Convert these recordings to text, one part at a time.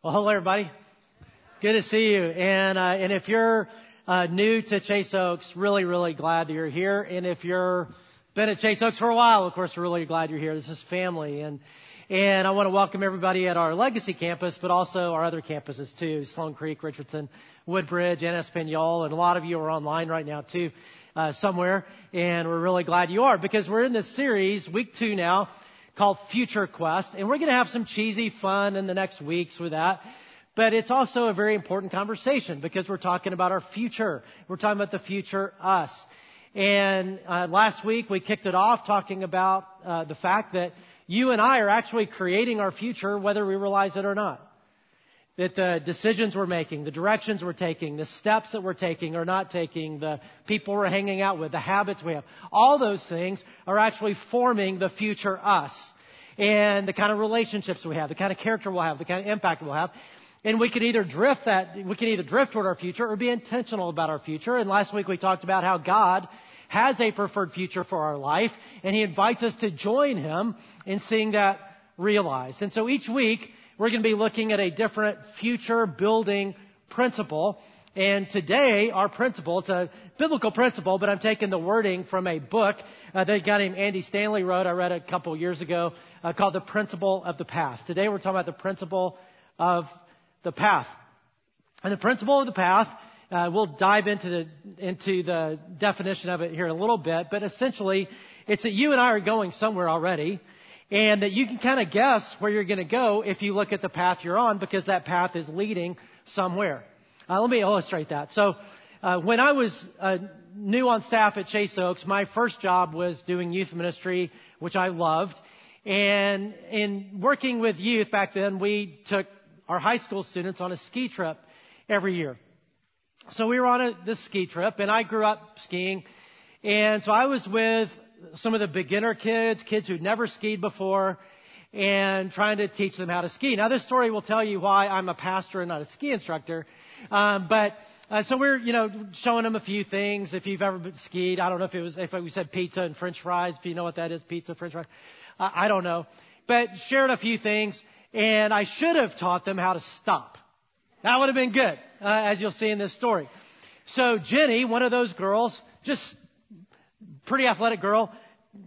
Well, hello everybody. Good to see you. And uh, and if you're uh, new to Chase Oaks, really really glad that you're here. And if you're been at Chase Oaks for a while, of course, we're really glad you're here. This is family, and and I want to welcome everybody at our Legacy campus, but also our other campuses too: Sloan Creek, Richardson, Woodbridge, and Espanol, and a lot of you are online right now too, uh, somewhere. And we're really glad you are because we're in this series, week two now called Future Quest. And we're going to have some cheesy fun in the next weeks with that. But it's also a very important conversation because we're talking about our future. We're talking about the future us. And uh, last week we kicked it off talking about uh, the fact that you and I are actually creating our future whether we realize it or not that the decisions we're making, the directions we're taking, the steps that we're taking or not taking, the people we're hanging out with, the habits we have, all those things are actually forming the future us. And the kind of relationships we have, the kind of character we'll have, the kind of impact we'll have. And we can either drift that, we can either drift toward our future or be intentional about our future. And last week we talked about how God has a preferred future for our life and He invites us to join Him in seeing that realized. And so each week, we're going to be looking at a different future building principle. And today, our principle, it's a biblical principle, but I'm taking the wording from a book uh, that a guy named Andy Stanley wrote. I read a couple years ago uh, called The Principle of the Path. Today, we're talking about the principle of the path. And the principle of the path, uh, we'll dive into the, into the definition of it here in a little bit, but essentially, it's that you and I are going somewhere already and that you can kind of guess where you're going to go if you look at the path you're on because that path is leading somewhere. Uh, let me illustrate that. So, uh, when I was uh, new on staff at Chase Oaks, my first job was doing youth ministry, which I loved. And in working with youth back then, we took our high school students on a ski trip every year. So we were on a, this ski trip, and I grew up skiing. And so I was with some of the beginner kids, kids who'd never skied before, and trying to teach them how to ski. Now, this story will tell you why I'm a pastor and not a ski instructor. Um, but uh, so we're, you know, showing them a few things. If you've ever skied, I don't know if it was if we said pizza and French fries. If you know what that is, pizza, French fries. Uh, I don't know, but shared a few things, and I should have taught them how to stop. That would have been good, uh, as you'll see in this story. So Jenny, one of those girls, just pretty athletic girl,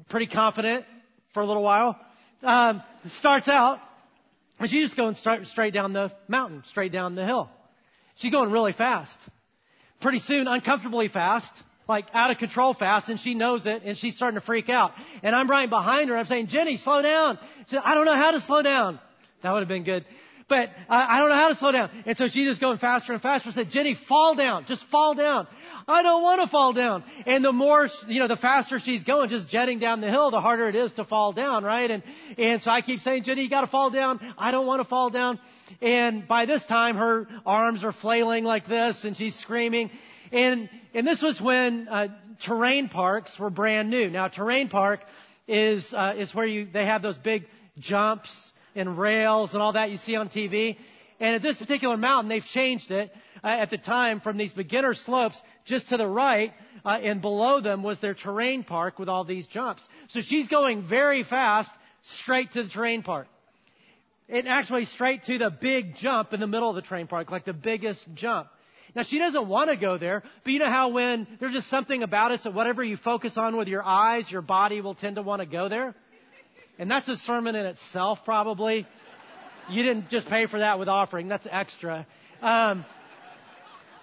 pretty confident for a little while. Um, starts out, and she's just going straight, straight down the mountain, straight down the hill. She's going really fast. Pretty soon, uncomfortably fast, like out of control fast, and she knows it, and she's starting to freak out. And I'm right behind her. I'm saying, Jenny, slow down. She said, I don't know how to slow down. That would have been good. But I, I don't know how to slow down. And so she's just going faster and faster. Said, Jenny, fall down. Just fall down. I don't want to fall down. And the more, you know, the faster she's going, just jetting down the hill, the harder it is to fall down, right? And, and so I keep saying, Jenny, you gotta fall down. I don't want to fall down. And by this time, her arms are flailing like this and she's screaming. And, and this was when, uh, terrain parks were brand new. Now, terrain park is, uh, is where you, they have those big jumps and rails and all that you see on TV. And at this particular mountain, they've changed it uh, at the time from these beginner slopes just to the right, uh, and below them was their terrain park with all these jumps. So she's going very fast straight to the terrain park. And actually straight to the big jump in the middle of the terrain park, like the biggest jump. Now she doesn't want to go there, but you know how when there's just something about us that whatever you focus on with your eyes, your body will tend to want to go there? And that's a sermon in itself, probably. You didn't just pay for that with offering. That's extra. Um,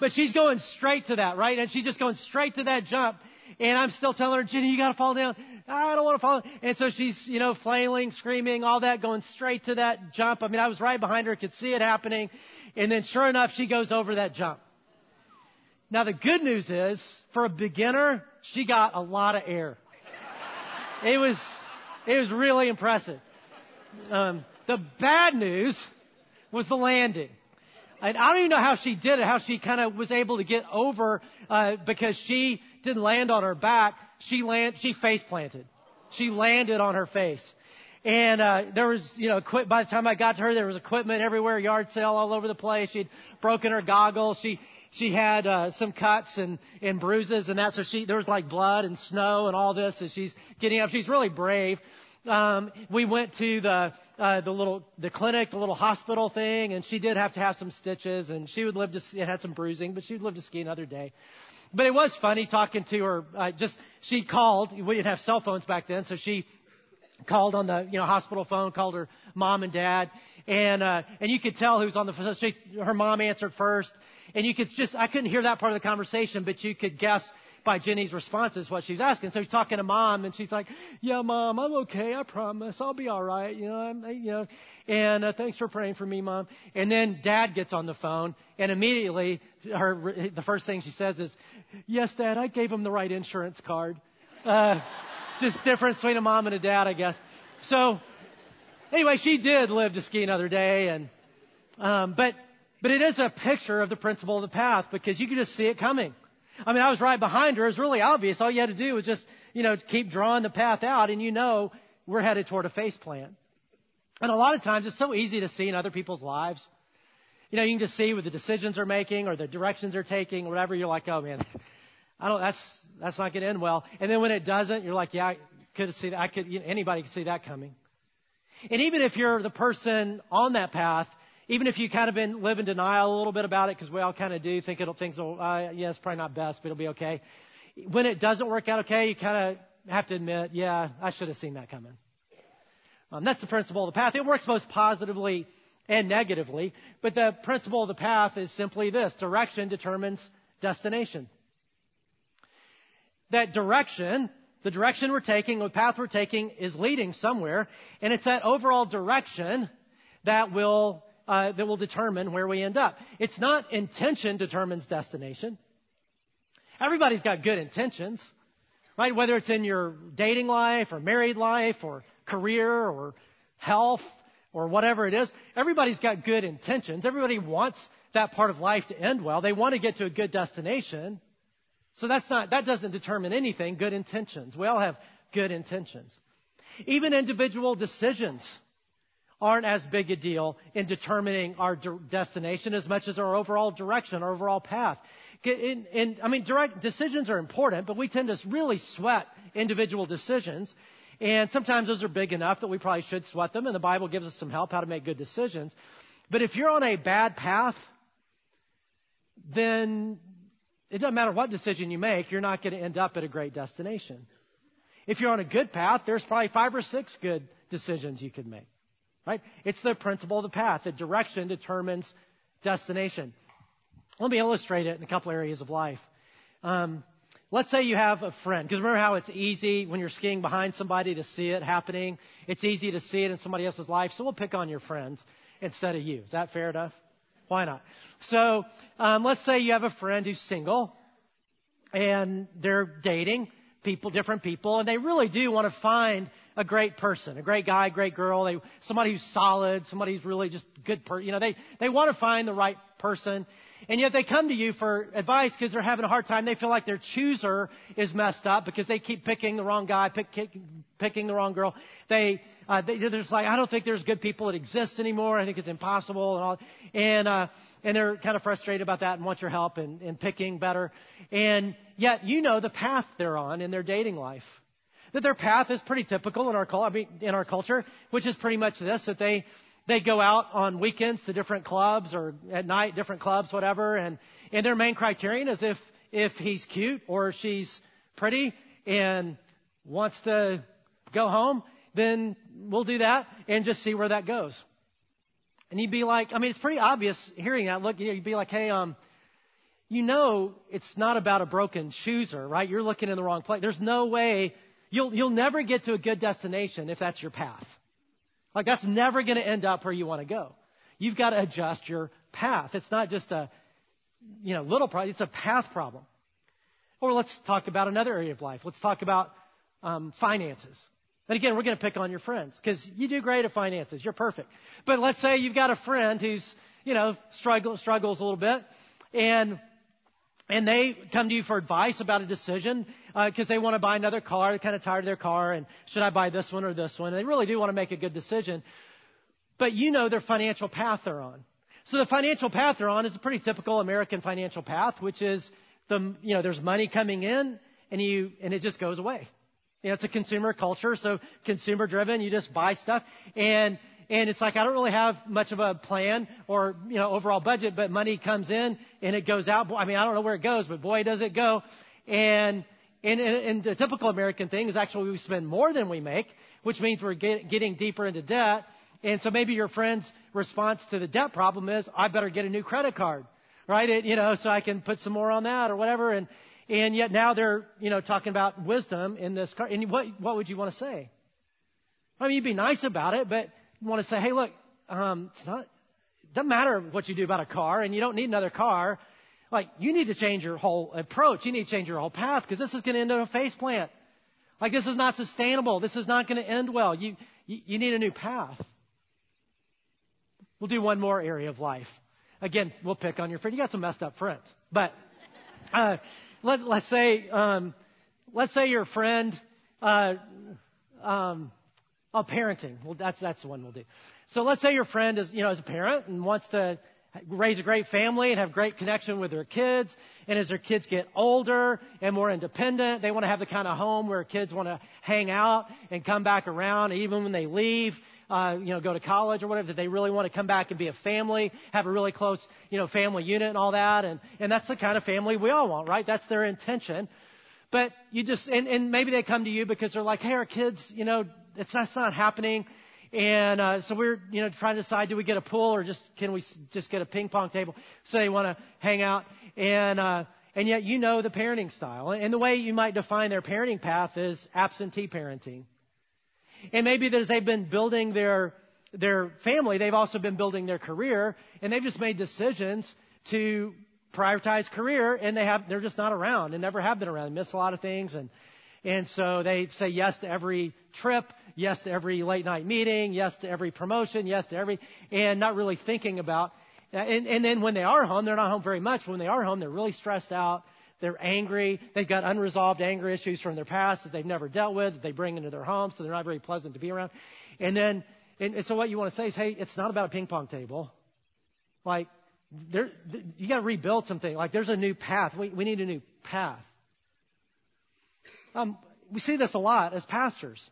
but she's going straight to that, right? And she's just going straight to that jump. And I'm still telling her, Jenny, you gotta fall down. I don't want to fall. And so she's, you know, flailing, screaming, all that, going straight to that jump. I mean, I was right behind her, could see it happening. And then sure enough, she goes over that jump. Now the good news is, for a beginner, she got a lot of air. It was, it was really impressive. Um, the bad news was the landing. And I don't even know how she did it, how she kind of was able to get over, uh, because she didn't land on her back. She land, she face planted. She landed on her face. And, uh, there was, you know, by the time I got to her, there was equipment everywhere, yard sale all over the place. She'd broken her goggles. She, she had, uh, some cuts and, and bruises and that. So she, there was like blood and snow and all this as she's getting up. She's really brave. um, we went to the uh, the little the clinic, the little hospital thing, and she did have to have some stitches, and she would live to it had some bruising, but she would live to ski another day. But it was funny talking to her. Uh, just she called. We didn't have cell phones back then, so she called on the you know hospital phone, called her mom and dad, and uh, and you could tell who's on the phone. She, her mom answered first, and you could just I couldn't hear that part of the conversation, but you could guess by Jenny's responses what she's asking. So she's talking to mom, and she's like, "Yeah, mom, I'm okay. I promise. I'll be all right. You know, I'm, you know." And uh, thanks for praying for me, mom. And then dad gets on the phone, and immediately her the first thing she says is, "Yes, dad, I gave him the right insurance card." Uh, just difference between a mom and a dad, I guess. So anyway, she did live to ski another day, and um, but but it is a picture of the principle of the path because you can just see it coming. I mean, I was right behind her. It was really obvious. All you had to do was just, you know, keep drawing the path out, and you know we're headed toward a face plant. And a lot of times it's so easy to see in other people's lives. You know, you can just see what the decisions they're making or the directions they're taking, or whatever. You're like, oh man, I don't. That's that's not going to end well. And then when it doesn't, you're like, yeah, could see that. I could. You know, anybody could see that coming. And even if you're the person on that path, even if you kind of been live in denial a little bit about it, because we all kind of do think it'll things will, uh, yeah, it's probably not best, but it'll be okay. When it doesn't work out okay, you kind of have to admit, yeah, I should have seen that coming. Um, that's the principle of the path. It works both positively and negatively, but the principle of the path is simply this: direction determines destination. That direction, the direction we're taking, the path we're taking, is leading somewhere, and it's that overall direction that will uh, that will determine where we end up. It's not intention determines destination. Everybody's got good intentions, right? Whether it's in your dating life or married life or career or health or whatever it is, everybody's got good intentions. Everybody wants that part of life to end well. They want to get to a good destination. So that's not, that doesn't determine anything, good intentions. We all have good intentions. Even individual decisions aren't as big a deal in determining our destination as much as our overall direction, our overall path. In, in, I mean, direct decisions are important, but we tend to really sweat individual decisions. And sometimes those are big enough that we probably should sweat them, and the Bible gives us some help how to make good decisions. But if you're on a bad path, then it doesn't matter what decision you make, you're not going to end up at a great destination. If you're on a good path, there's probably five or six good decisions you could make. Right? It's the principle of the path. The direction determines destination. Let me illustrate it in a couple areas of life. Um, let's say you have a friend, because remember how it's easy when you're skiing behind somebody to see it happening. It's easy to see it in somebody else's life. So we'll pick on your friends instead of you. Is that fair enough? Why not? So um, let's say you have a friend who's single and they're dating people, different people, and they really do want to find a great person, a great guy, great girl, they, somebody who's solid, somebody who's really just good person. You know, they, they want to find the right person. And yet they come to you for advice because they're having a hard time. They feel like their chooser is messed up because they keep picking the wrong guy, pick, pick, picking the wrong girl. They, uh, they, they're just like, I don't think there's good people that exist anymore. I think it's impossible and all. And, uh, and they're kind of frustrated about that and want your help in, in picking better. And yet you know the path they're on in their dating life that their path is pretty typical in our, I mean, in our culture, which is pretty much this, that they, they go out on weekends to different clubs or at night, different clubs, whatever, and, and their main criterion is if, if he's cute or she's pretty and wants to go home, then we'll do that and just see where that goes. And you'd be like, I mean, it's pretty obvious hearing that. Look, you'd be like, hey, um, you know, it's not about a broken chooser, right? You're looking in the wrong place. There's no way You'll, you'll never get to a good destination if that's your path. Like that's never going to end up where you want to go. You've got to adjust your path. It's not just a, you know, little problem. It's a path problem. Or let's talk about another area of life. Let's talk about um, finances. And again, we're going to pick on your friends because you do great at finances. You're perfect. But let's say you've got a friend who's, you know, struggle, struggles a little bit, and and they come to you for advice about a decision because uh, they want to buy another car. They're kind of tired of their car, and should I buy this one or this one? And they really do want to make a good decision, but you know their financial path they're on. So the financial path they're on is a pretty typical American financial path, which is the you know there's money coming in and you and it just goes away. You know, it's a consumer culture, so consumer driven. You just buy stuff, and and it's like I don't really have much of a plan or you know overall budget, but money comes in and it goes out. I mean, I don't know where it goes, but boy, does it go. And and, and, and the typical American thing is actually we spend more than we make, which means we're get, getting deeper into debt. And so maybe your friend's response to the debt problem is, I better get a new credit card, right? It, you know, so I can put some more on that or whatever. And and yet now they're, you know, talking about wisdom in this car. And what, what would you want to say? I mean, you'd be nice about it, but you want to say, hey, look, um, it's not, it doesn't matter what you do about a car, and you don't need another car. Like, you need to change your whole approach. You need to change your whole path because this is going to end in a face plant. Like, this is not sustainable. This is not going to end well. You, you, you need a new path. We'll do one more area of life. Again, we'll pick on your friend. You got some messed up friends. But, uh, let, let's say, um, let's say your friend, uh, um, oh, parenting. Well, that's, that's the one we'll do. So let's say your friend is, you know, is a parent and wants to raise a great family and have great connection with their kids. And as their kids get older and more independent, they want to have the kind of home where kids want to hang out and come back around, even when they leave uh, you know, go to college or whatever, that they really want to come back and be a family, have a really close, you know, family unit and all that. And, and that's the kind of family we all want, right? That's their intention. But you just, and, and maybe they come to you because they're like, hey, our kids, you know, it's, that's not happening. And uh, so we're, you know, trying to decide: do we get a pool or just can we just get a ping pong table? So they want to hang out, and uh, and yet you know the parenting style, and the way you might define their parenting path is absentee parenting. And maybe as they've been building their, their family, they've also been building their career, and they've just made decisions to prioritize career, and they have, they're just not around and never have been around. They miss a lot of things, and, and so they say yes to every trip, yes to every late night meeting, yes to every promotion, yes to every, and not really thinking about, uh, and, and then when they are home, they're not home very much. When they are home, they're really stressed out they're angry. They've got unresolved anger issues from their past that they've never dealt with, that they bring into their home, so they're not very pleasant to be around. And then, and, and so what you want to say is, hey, it's not about a ping pong table. Like, there, you got to rebuild something. Like, there's a new path. We, we need a new path. Um, we see this a lot as pastors.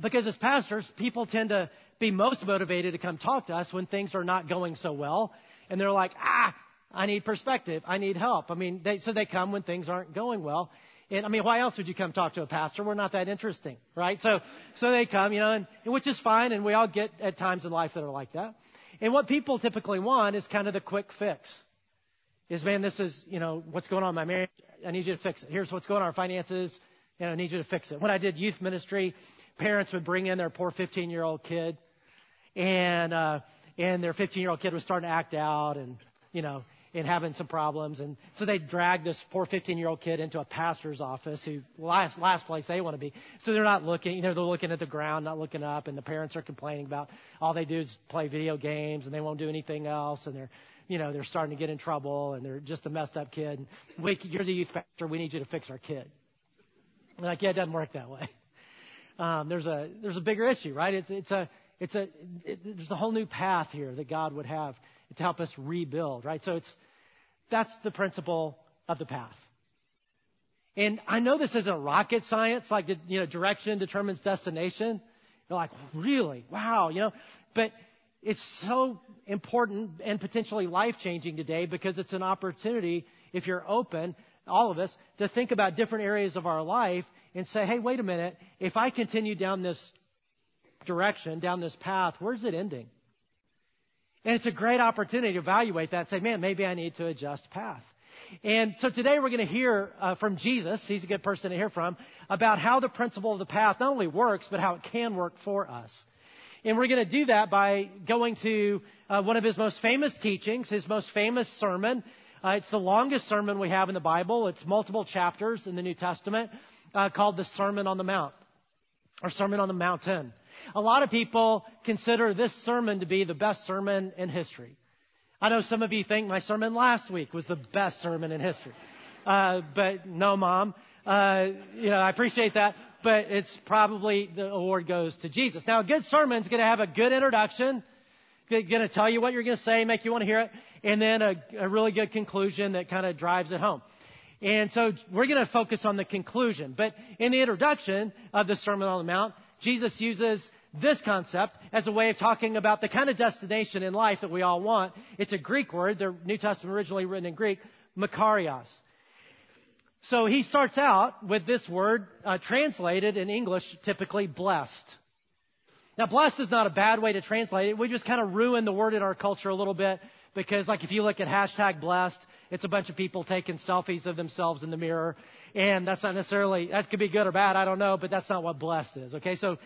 Because as pastors, people tend to be most motivated to come talk to us when things are not going so well. And they're like, ah, I need perspective. I need help. I mean, they, so they come when things aren't going well. And I mean, why else would you come talk to a pastor? We're not that interesting, right? So, so they come, you know, and, which is fine. And we all get at times in life that are like that. And what people typically want is kind of the quick fix. Is man, this is, you know, what's going on in my marriage. I need you to fix it. Here's what's going on in our finances. And I need you to fix it. When I did youth ministry, parents would bring in their poor 15 year old kid and, uh, and their 15 year old kid was starting to act out and, you know, and having some problems. And so they drag this poor 15 year old kid into a pastor's office who last, last place they want to be. So they're not looking, you know, they're looking at the ground, not looking up. And the parents are complaining about all they do is play video games and they won't do anything else. And they're, you know, they're starting to get in trouble and they're just a messed up kid. And we, you're the youth pastor. We need you to fix our kid. Like, yeah, it doesn't work that way. Um, there's a, there's a bigger issue, right? It's, it's a, it's a, it, there's a whole new path here that God would have to help us rebuild, right? So it's, that's the principle of the path. And I know this isn't rocket science, like, you know, direction determines destination. You're like, really? Wow, you know? But it's so important and potentially life changing today because it's an opportunity, if you're open, all of us, to think about different areas of our life and say, hey, wait a minute, if I continue down this direction, down this path, where's it ending? And it's a great opportunity to evaluate that and say, man, maybe I need to adjust path. And so today we're going to hear uh, from Jesus, he's a good person to hear from, about how the principle of the path not only works, but how it can work for us. And we're going to do that by going to uh, one of his most famous teachings, his most famous sermon. Uh, it's the longest sermon we have in the Bible. It's multiple chapters in the New Testament uh, called the Sermon on the Mount, or Sermon on the Mountain. A lot of people consider this sermon to be the best sermon in history. I know some of you think my sermon last week was the best sermon in history. Uh, but no, mom. Uh, you know, I appreciate that, but it's probably the award goes to Jesus. Now, a good sermon is going to have a good introduction, going to tell you what you're going to say, make you want to hear it, and then a, a really good conclusion that kind of drives it home. And so we're going to focus on the conclusion. But in the introduction of the Sermon on the Mount, Jesus uses this concept as a way of talking about the kind of destination in life that we all want. It's a Greek word. The New Testament originally written in Greek, makarios. So he starts out with this word uh, translated in English, typically blessed. Now, blessed is not a bad way to translate it. We just kind of ruin the word in our culture a little bit because, like, if you look at hashtag blessed, it's a bunch of people taking selfies of themselves in the mirror. And that's not necessarily, that could be good or bad, I don't know, but that's not what blessed is, okay? So,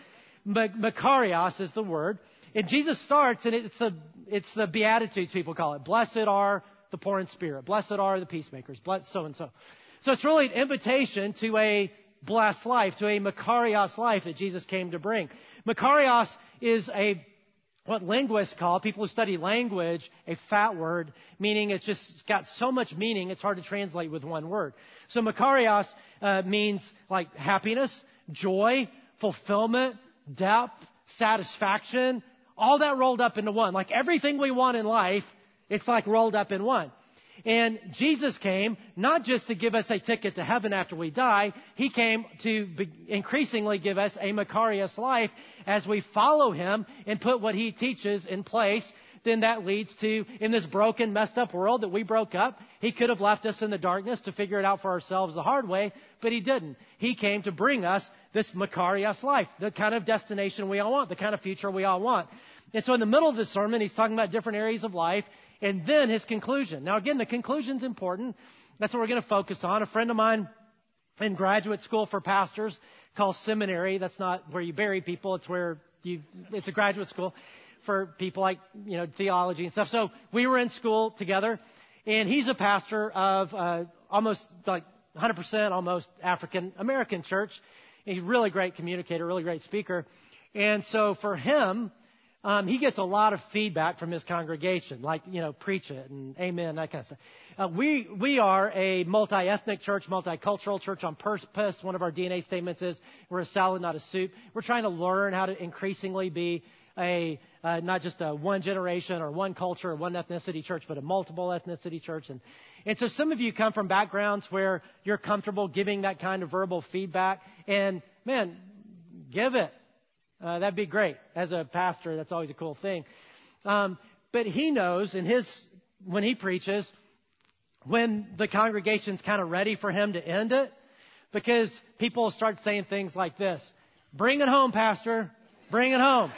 makarios is the word. And Jesus starts, and it's the, it's the Beatitudes people call it. Blessed are the poor in spirit. Blessed are the peacemakers. Blessed so and so. So it's really an invitation to a blessed life, to a Makarios life that Jesus came to bring. Makarios is a what linguists call, people who study language, a fat word, meaning it's just it's got so much meaning it's hard to translate with one word. So Makarios uh, means like happiness, joy, fulfillment, depth, satisfaction, all that rolled up into one. Like everything we want in life, it's like rolled up in one. And Jesus came not just to give us a ticket to heaven after we die, He came to increasingly give us a Makarios life as we follow Him and put what He teaches in place. Then that leads to, in this broken, messed up world that we broke up, He could have left us in the darkness to figure it out for ourselves the hard way, but He didn't. He came to bring us this Makarios life, the kind of destination we all want, the kind of future we all want. And so in the middle of the sermon, he's talking about different areas of life and then his conclusion. Now, again, the conclusion's important. That's what we're going to focus on. A friend of mine in graduate school for pastors called seminary. That's not where you bury people. It's where you, it's a graduate school for people like, you know, theology and stuff. So we were in school together and he's a pastor of, uh, almost like 100% almost African American church. He's a really great communicator, really great speaker. And so for him, um, he gets a lot of feedback from his congregation, like, you know, preach it and amen, that kind of stuff. Uh, we, we are a multi-ethnic church, multicultural church on purpose. One of our DNA statements is we're a salad, not a soup. We're trying to learn how to increasingly be a, uh, not just a one generation or one culture or one ethnicity church, but a multiple ethnicity church. And, and so some of you come from backgrounds where you're comfortable giving that kind of verbal feedback. And man, give it. Uh, that'd be great. As a pastor, that's always a cool thing. Um, but he knows in his, when he preaches, when the congregation's kind of ready for him to end it, because people start saying things like this. Bring it home, pastor. Bring it home.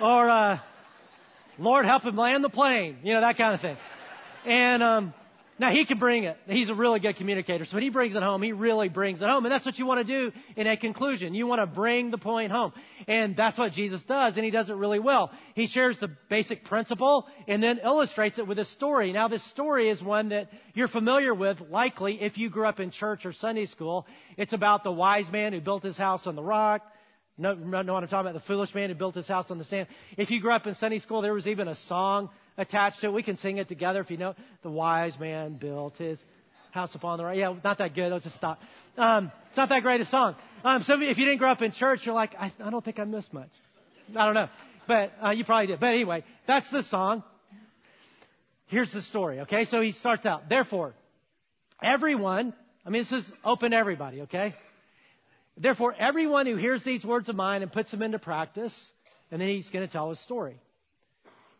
Or, uh, Lord help him land the plane. You know, that kind of thing. And, um, now he can bring it. He's a really good communicator. So when he brings it home, he really brings it home. And that's what you want to do in a conclusion. You want to bring the point home. And that's what Jesus does, and he does it really well. He shares the basic principle and then illustrates it with a story. Now this story is one that you're familiar with, likely, if you grew up in church or Sunday school. It's about the wise man who built his house on the rock. No, know what I'm talking about? The foolish man who built his house on the sand. If you grew up in Sunday school, there was even a song attached to it. We can sing it together if you know. The wise man built his house upon the rock. Yeah, not that good. I'll just stop. Um, it's not that great a song. Um, so if you didn't grow up in church, you're like, I, I don't think I missed much. I don't know. But uh, you probably did. But anyway, that's the song. Here's the story, okay? So he starts out. Therefore, everyone, I mean, this is open to everybody, okay? Therefore, everyone who hears these words of mine and puts them into practice, and then he's going to tell his story.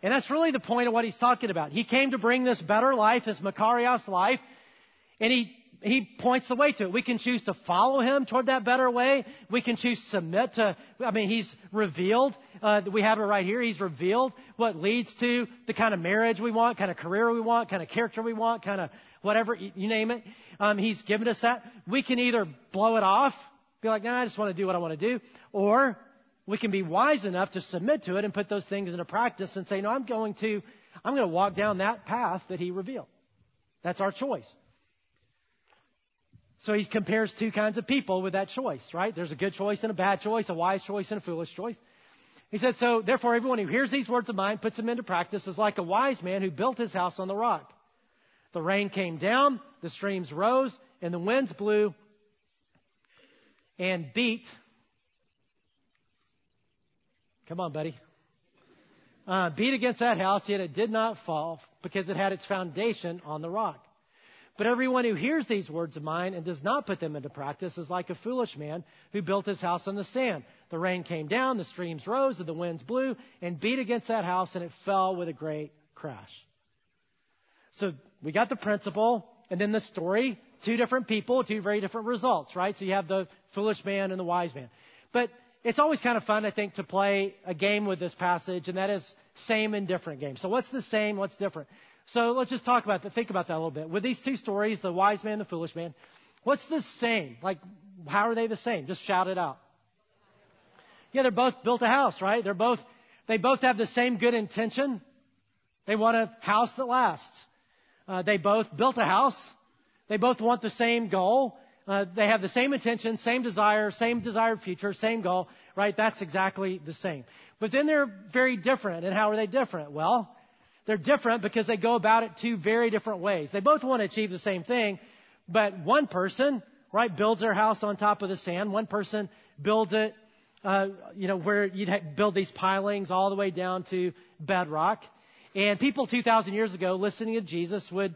And that's really the point of what he's talking about. He came to bring this better life, this Makarios life, and he, he points the way to it. We can choose to follow him toward that better way. We can choose to submit to, I mean, he's revealed, uh, we have it right here, he's revealed what leads to the kind of marriage we want, kind of career we want, kind of character we want, kind of whatever, you name it. Um, he's given us that. We can either blow it off, be like, nah, I just want to do what I want to do, or we can be wise enough to submit to it and put those things into practice and say, no, I'm going to, I'm going to walk down that path that he revealed. That's our choice. So he compares two kinds of people with that choice, right? There's a good choice and a bad choice, a wise choice and a foolish choice. He said, so therefore everyone who hears these words of mine, puts them into practice, is like a wise man who built his house on the rock. The rain came down, the streams rose, and the winds blew and beat Come on, buddy. Uh, beat against that house, yet it did not fall because it had its foundation on the rock. But everyone who hears these words of mine and does not put them into practice is like a foolish man who built his house on the sand. The rain came down, the streams rose, and the winds blew and beat against that house, and it fell with a great crash. So we got the principle, and then the story. Two different people, two very different results, right? So you have the foolish man and the wise man. But it's always kind of fun, I think, to play a game with this passage, and that is same and different game. So what's the same? What's different? So let's just talk about that, think about that a little bit. With these two stories, the wise man, and the foolish man, what's the same? Like, how are they the same? Just shout it out. Yeah, they're both built a house, right? They're both, they both have the same good intention. They want a house that lasts. Uh, they both built a house. They both want the same goal. Uh, they have the same intention, same desire, same desired future, same goal, right? That's exactly the same. But then they're very different. And how are they different? Well, they're different because they go about it two very different ways. They both want to achieve the same thing, but one person, right, builds their house on top of the sand. One person builds it, uh, you know, where you'd build these pilings all the way down to bedrock. And people 2,000 years ago listening to Jesus would,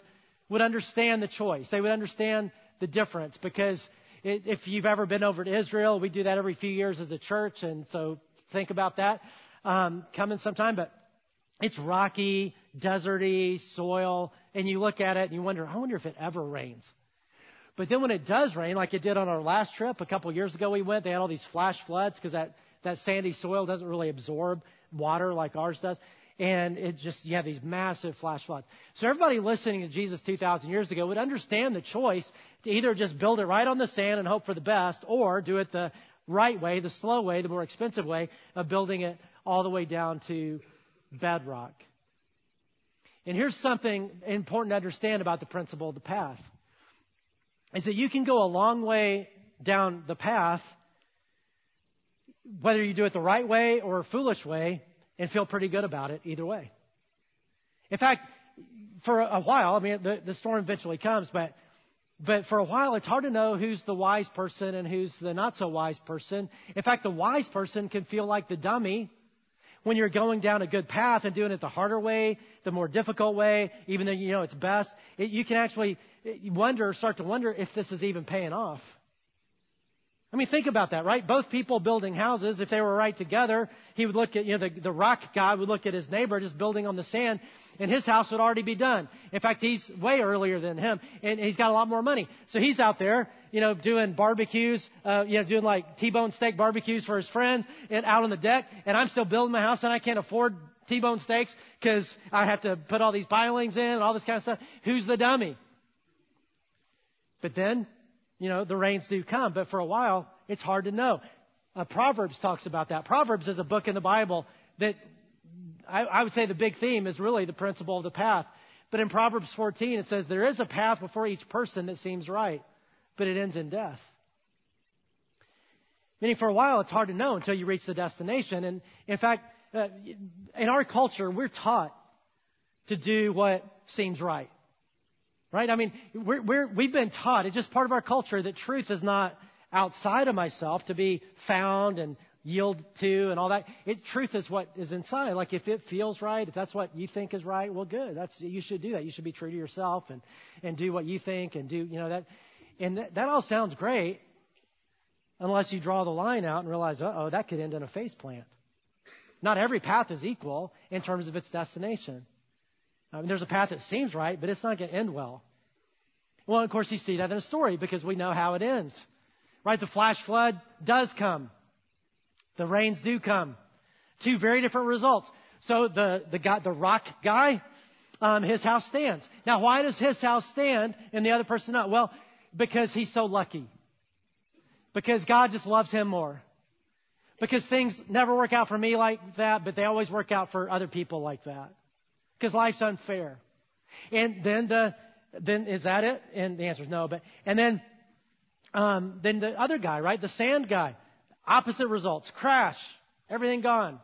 would understand the choice. They would understand the difference because if you've ever been over to Israel, we do that every few years as a church. And so think about that um, coming sometime. But it's rocky, deserty soil, and you look at it and you wonder, I wonder if it ever rains. But then when it does rain, like it did on our last trip a couple years ago, we went. They had all these flash floods because that that sandy soil doesn't really absorb water like ours does, and it just you have these massive flash floods. So everybody listening to Jesus 2,000 years ago would understand the choice to either just build it right on the sand and hope for the best, or do it the right way, the slow way, the more expensive way of building it all the way down to bedrock. And here's something important to understand about the principle of the path. Is that you can go a long way down the path, whether you do it the right way or a foolish way, and feel pretty good about it either way. In fact, for a while, I mean, the, the storm eventually comes, but but for a while, it's hard to know who's the wise person and who's the not so wise person. In fact, the wise person can feel like the dummy when you're going down a good path and doing it the harder way, the more difficult way, even though you know it's best, it, you can actually wonder, start to wonder if this is even paying off. I mean, think about that, right? Both people building houses, if they were right together, he would look at, you know, the, the rock guy would look at his neighbor just building on the sand, and his house would already be done. In fact, he's way earlier than him, and he's got a lot more money. So he's out there, you know, doing barbecues, uh, you know, doing like T-bone steak barbecues for his friends, and out on the deck, and I'm still building my house, and I can't afford T-bone steaks because I have to put all these pilings in and all this kind of stuff. Who's the dummy? But then you know, the rains do come, but for a while, it's hard to know. Uh, Proverbs talks about that. Proverbs is a book in the Bible that I, I would say the big theme is really the principle of the path. But in Proverbs 14, it says, There is a path before each person that seems right, but it ends in death. Meaning, for a while, it's hard to know until you reach the destination. And in fact, uh, in our culture, we're taught to do what seems right. Right? I mean, we're, we're, we've been taught, it's just part of our culture, that truth is not outside of myself to be found and yield to and all that. It, truth is what is inside. Like if it feels right, if that's what you think is right, well, good. That's you should do that. You should be true to yourself and and do what you think and do you know that. And that, that all sounds great, unless you draw the line out and realize, uh oh, that could end in a face plant. Not every path is equal in terms of its destination. I mean, there's a path that seems right, but it's not going to end well. Well, of course, you see that in a story because we know how it ends. Right? The flash flood does come. The rains do come. Two very different results. So the, the guy, the rock guy, um, his house stands. Now, why does his house stand and the other person not? Well, because he's so lucky. Because God just loves him more. Because things never work out for me like that, but they always work out for other people like that because life's unfair. And then the, then is that it? And the answer is no. But and then, um, then the other guy, right, the sand guy, opposite results: crash, everything gone.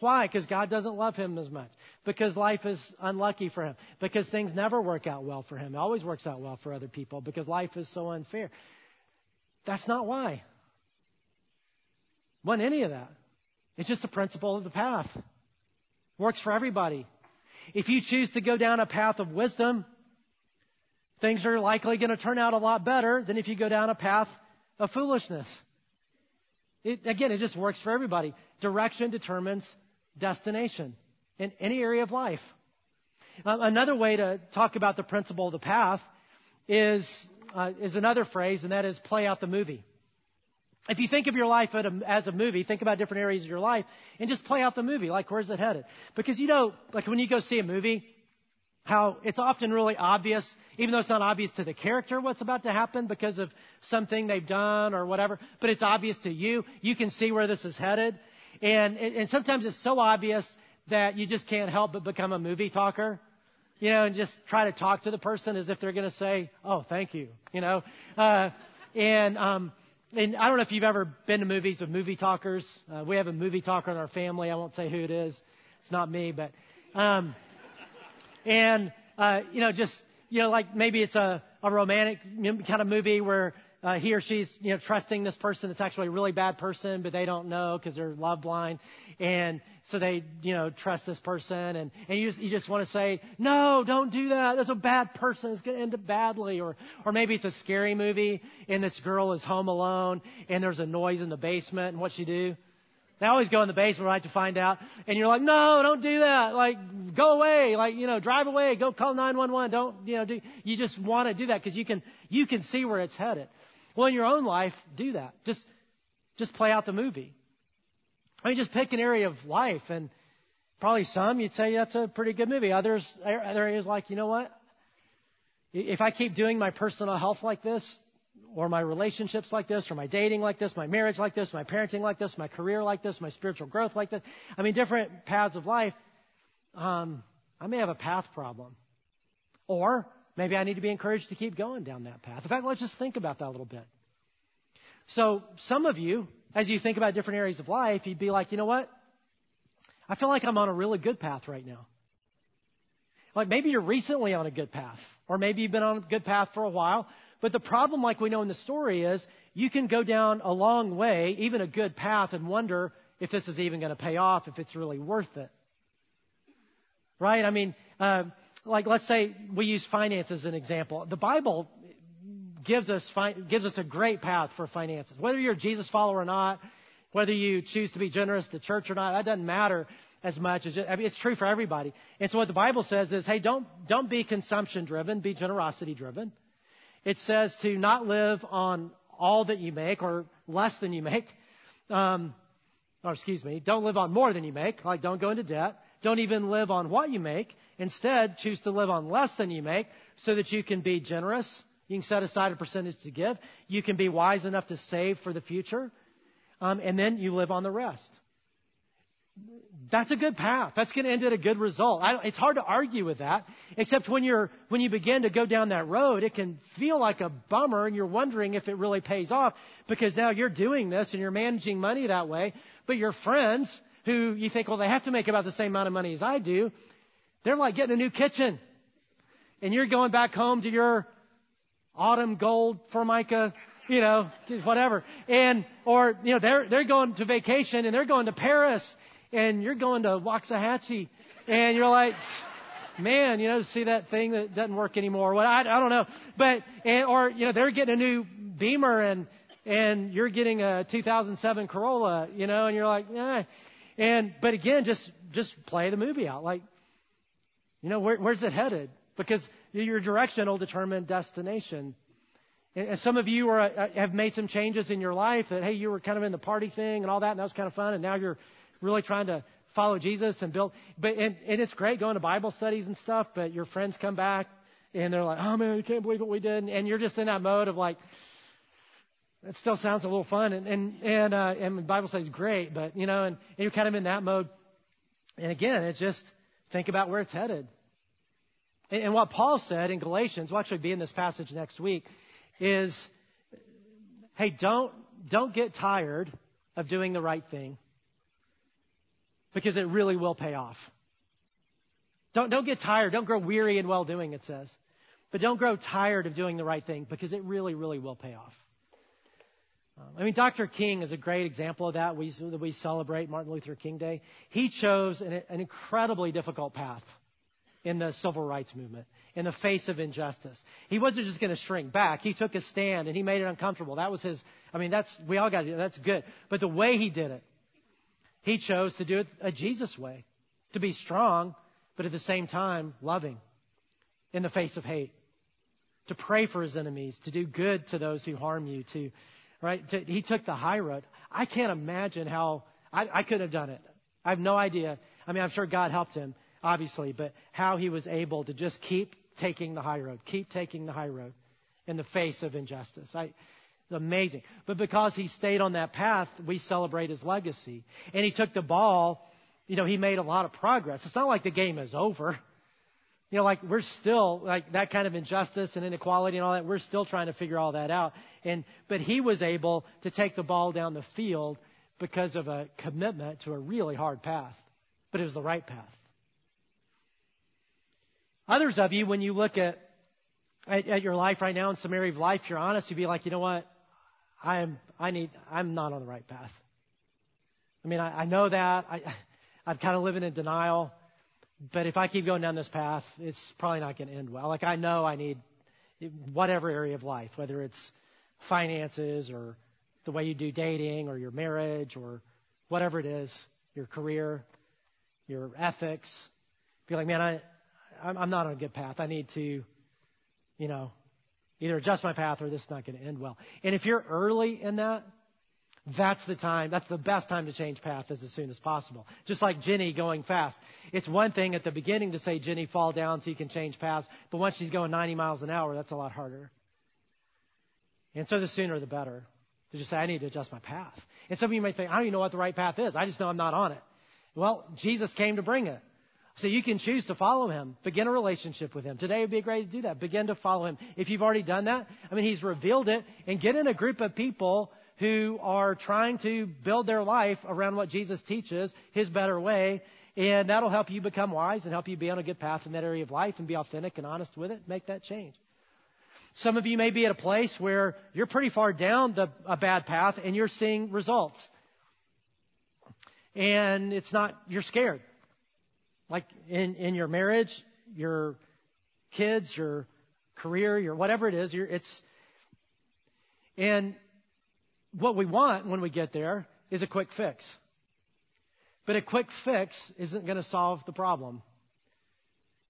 Why? Because God doesn't love him as much. Because life is unlucky for him. Because things never work out well for him. It always works out well for other people. Because life is so unfair. That's not why. Wasn't any of that. It's just a principle of the path. Works for everybody. If you choose to go down a path of wisdom, things are likely going to turn out a lot better than if you go down a path of foolishness. It, again, it just works for everybody. Direction determines destination in any area of life. Um, another way to talk about the principle of the path is, uh, is another phrase, and that is play out the movie. If you think of your life as a movie, think about different areas of your life and just play out the movie. Like, where's it headed? Because you know, like when you go see a movie, how it's often really obvious, even though it's not obvious to the character what's about to happen because of something they've done or whatever, but it's obvious to you. You can see where this is headed. And, and sometimes it's so obvious that you just can't help but become a movie talker. You know, and just try to talk to the person as if they're going to say, "Oh, thank you." You know, uh, and um, and I don't know if you've ever been to movies with movie talkers. Uh, we have a movie talker in our family. I won't say who it is. It's not me, but um, and uh, you know, just you know, like maybe it's a a romantic kind of movie where uh, he or she's you know trusting this person that's actually a really bad person, but they don't know because they're love blind, and so they you know trust this person, and and you just, you just want to say no, don't do that. That's a bad person. It's going to end up badly, or or maybe it's a scary movie, and this girl is home alone, and there's a noise in the basement, and what she do? They always go in the basement, right, to find out. And you're like, no, don't do that. Like, go away. Like, you know, drive away. Go call 911. Don't, you know, do, you just want to do that because you can, you can see where it's headed. Well, in your own life, do that. Just, just play out the movie. I mean, just pick an area of life, and probably some you'd say that's a pretty good movie. Others, other areas like, you know what? If I keep doing my personal health like this, or my relationships like this, or my dating like this, my marriage like this, my parenting like this, my career like this, my spiritual growth like this, I mean, different paths of life, um, I may have a path problem. Or Maybe I need to be encouraged to keep going down that path. In fact, let's just think about that a little bit. So, some of you, as you think about different areas of life, you'd be like, you know what? I feel like I'm on a really good path right now. Like maybe you're recently on a good path, or maybe you've been on a good path for a while. But the problem, like we know in the story, is you can go down a long way, even a good path, and wonder if this is even going to pay off, if it's really worth it. Right? I mean, uh, like let's say we use finance as an example. The Bible gives us gives us a great path for finances. Whether you're a Jesus follower or not, whether you choose to be generous to church or not, that doesn't matter as much I mean, it's true for everybody. And so what the Bible says is, hey, don't don't be consumption driven, be generosity driven. It says to not live on all that you make or less than you make. Um, or excuse me, don't live on more than you make. Like don't go into debt. Don't even live on what you make. Instead, choose to live on less than you make so that you can be generous. You can set aside a percentage to give. You can be wise enough to save for the future. Um, and then you live on the rest. That's a good path. That's going to end at a good result. I, it's hard to argue with that, except when you're when you begin to go down that road, it can feel like a bummer, and you're wondering if it really pays off because now you're doing this and you're managing money that way, but your friends who you think, well, they have to make about the same amount of money as I do. They're like getting a new kitchen. And you're going back home to your autumn gold formica, you know, whatever. And, or, you know, they're, they're going to vacation and they're going to Paris and you're going to Waxahachie and you're like, man, you know, see that thing that doesn't work anymore. What I, I don't know, but and, or you know, they're getting a new Beamer and and you're getting a 2007 Corolla, you know, and you're like, eh. And, but again, just, just play the movie out. Like, you know, where, where's it headed? Because your direction will determine destination. And some of you are, uh, have made some changes in your life that, hey, you were kind of in the party thing and all that, and that was kind of fun, and now you're really trying to follow Jesus and build. But, and, and it's great going to Bible studies and stuff, but your friends come back and they're like, oh man, I can't believe what we did. And you're just in that mode of like, it still sounds a little fun, and and and, uh, and the Bible says great, but you know, and, and you're kind of in that mode. And again, it's just think about where it's headed. And, and what Paul said in Galatians, we'll actually be in this passage next week, is, hey, don't don't get tired of doing the right thing, because it really will pay off. Don't don't get tired. Don't grow weary in well doing. It says, but don't grow tired of doing the right thing because it really, really will pay off. Um, I mean, Dr. King is a great example of that. We, we celebrate Martin Luther King Day. He chose an, an incredibly difficult path. in the civil rights movement, in the face of injustice. He wasn't just going to shrink back. He took a stand and he made it uncomfortable. That was his, I mean, that's, we all got to do That's good. But the way he did it, he chose to do it a Jesus way. To be strong, but at the same time, loving in the face of hate. To pray for his enemies, to do good to those who harm you, to, right? He took the high road. I can't imagine how, I, I couldn't have done it. I have no idea. I mean, I'm sure God helped him obviously, but how he was able to just keep taking the high road, keep taking the high road in the face of injustice. I, amazing. But because he stayed on that path, we celebrate his legacy. And he took the ball, you know, he made a lot of progress. It's not like the game is over. You know, like we're still, like that kind of injustice and inequality and all that, we're still trying to figure all that out. And, but he was able to take the ball down the field because of a commitment to a really hard path. But it was the right path. Others of you, when you look at, at, at your life right now in some area of life, you're honest, you'd be like, you know what? I am, I need, I'm not on the right path. I mean, I, I know that. I, I'm kind of living in denial. But if I keep going down this path, it's probably not going to end well. Like I know I need whatever area of life, whether it's finances or the way you do dating or your marriage or whatever it is, your career, your ethics. Be like, man, I, I'm not on a good path. I need to, you know, either adjust my path or this is not going to end well. And if you're early in that, that's the time, that's the best time to change path as, as soon as possible. Just like Jenny going fast. It's one thing at the beginning to say, Jenny, fall down so you can change paths, but once she's going 90 miles an hour, that's a lot harder. And so the sooner the better to just say, I need to adjust my path. And some of you may think, I don't even know what the right path is. I just know I'm not on it. Well, Jesus came to bring it. So you can choose to follow him. Begin a relationship with him. Today would be a great to do that. Begin to follow him. If you've already done that, I mean, he's revealed it and get in a group of people who are trying to build their life around what Jesus teaches, his better way. And that'll help you become wise and help you be on a good path in that area of life and be authentic and honest with it. Make that change. Some of you may be at a place where you're pretty far down the, a bad path and you're seeing results. And it's not, you're scared. Like in, in your marriage, your kids, your career, your whatever it is, it's, and what we want when we get there is a quick fix. But a quick fix isn't going to solve the problem.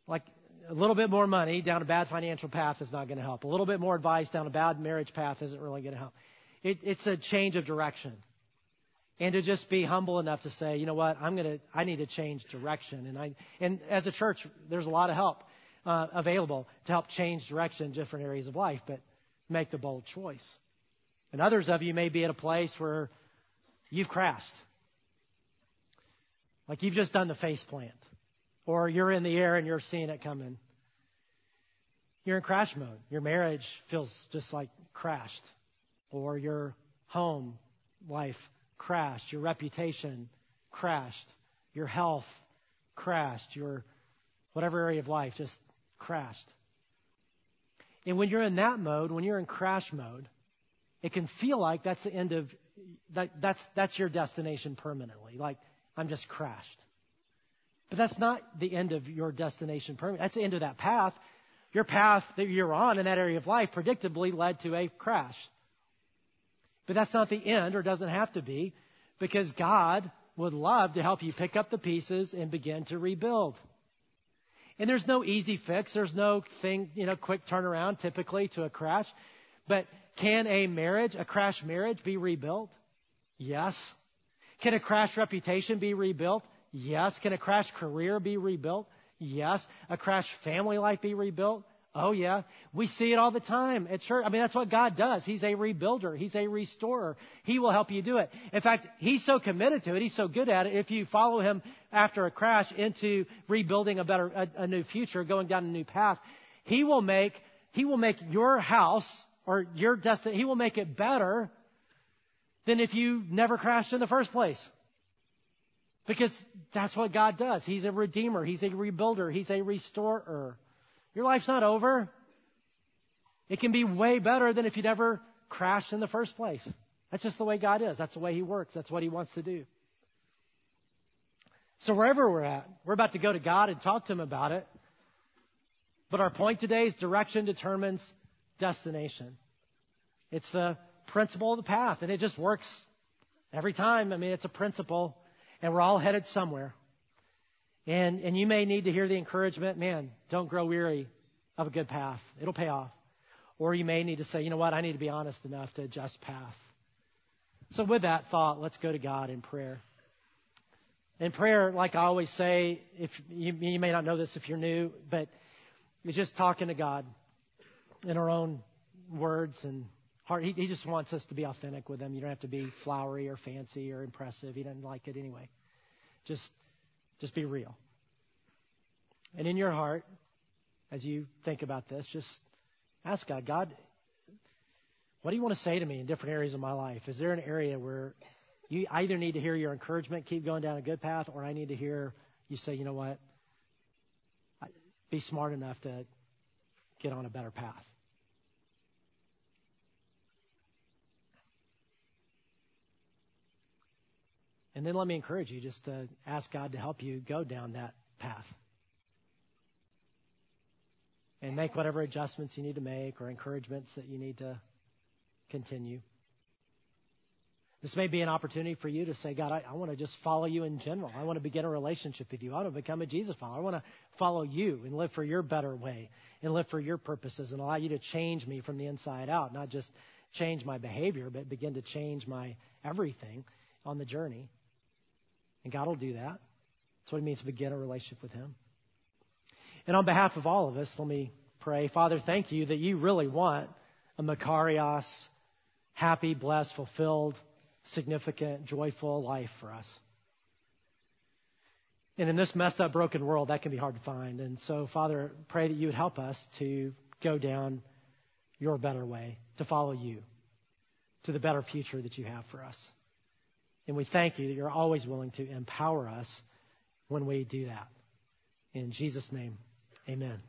Like a little bit more money down a bad financial path is not going to help. A little bit more advice down a bad marriage path isn't really going to help. It, it's a change of direction and to just be humble enough to say, you know what, I'm gonna, I need to change direction. And I, and as a church, there's a lot of help uh, available to help change direction in different areas of life, but make the bold choice. And others of you may be at a place where you've crashed, like you've just done the face plant, or you're in the air and you're seeing it coming. You're in crash mode. Your marriage feels just like crashed, or your home life crashed, your reputation crashed, your health crashed, your whatever area of life just crashed. And when you're in that mode, when you're in crash mode, it can feel like that's the end of that, that's that's your destination permanently. Like I'm just crashed. But that's not the end of your destination permanently. That's the end of that path. Your path that you're on in that area of life predictably led to a crash. But that's not the end, or doesn't have to be, because God would love to help you pick up the pieces and begin to rebuild. And there's no easy fix. There's no thing, you know, quick turnaround typically to a crash. But can a marriage, a crash marriage, be rebuilt? Yes. Can a crash reputation be rebuilt? Yes. Can a crash career be rebuilt? Yes. A crash family life be rebuilt? Oh, yeah. We see it all the time at church. I mean, that's what God does. He's a rebuilder. He's a restorer. He will help you do it. In fact, He's so committed to it. He's so good at it. If you follow Him after a crash into rebuilding a better, a, a new future, going down a new path, He will make, He will make your house or your destiny, He will make it better than if you never crashed in the first place. Because that's what God does. He's a redeemer. He's a rebuilder. He's a restorer. Your life's not over. It can be way better than if you'd ever crashed in the first place. That's just the way God is. That's the way He works. That's what He wants to do. So wherever we're at, we're about to go to God and talk to Him about it. But our point today is direction determines destination. It's the principle of the path, and it just works every time. I mean, it's a principle, and we're all headed somewhere. And, and you may need to hear the encouragement, man, don't grow weary of a good path. It'll pay off. Or you may need to say, you know what, I need to be honest enough to adjust path. So with that thought, let's go to God in prayer. In prayer, like I always say, if you, you may not know this if you're new, but it's just talking to God in our own words and heart. He, he just wants us to be authentic with Him. You don't have to be flowery or fancy or impressive. He doesn't like it anyway. Just, just be real. And in your heart, as you think about this, just ask God, God, what do you want to say to me in different areas of my life? Is there an area where you either need to hear your encouragement, keep going down a good path, or I need to hear you say, you know what? Be smart enough to get on a better path. And then let me encourage you just to ask God to help you go down that path. And make whatever adjustments you need to make or encouragements that you need to continue. This may be an opportunity for you to say, God, I, I want to just follow you in general. I want to begin a relationship with you. I want to become a Jesus follower. I want to follow you and live for your better way and live for your purposes and allow you to change me from the inside out, not just change my behavior, but begin to change my everything on the journey. And God will do that. That's what it means to begin a relationship with Him. And on behalf of all of us, let me pray. Father, thank you that you really want a Makarios, happy, blessed, fulfilled, significant, joyful life for us. And in this messed up, broken world, that can be hard to find. And so, Father, pray that you would help us to go down your better way, to follow you, to the better future that you have for us. And we thank you that you're always willing to empower us when we do that. In Jesus' name, amen.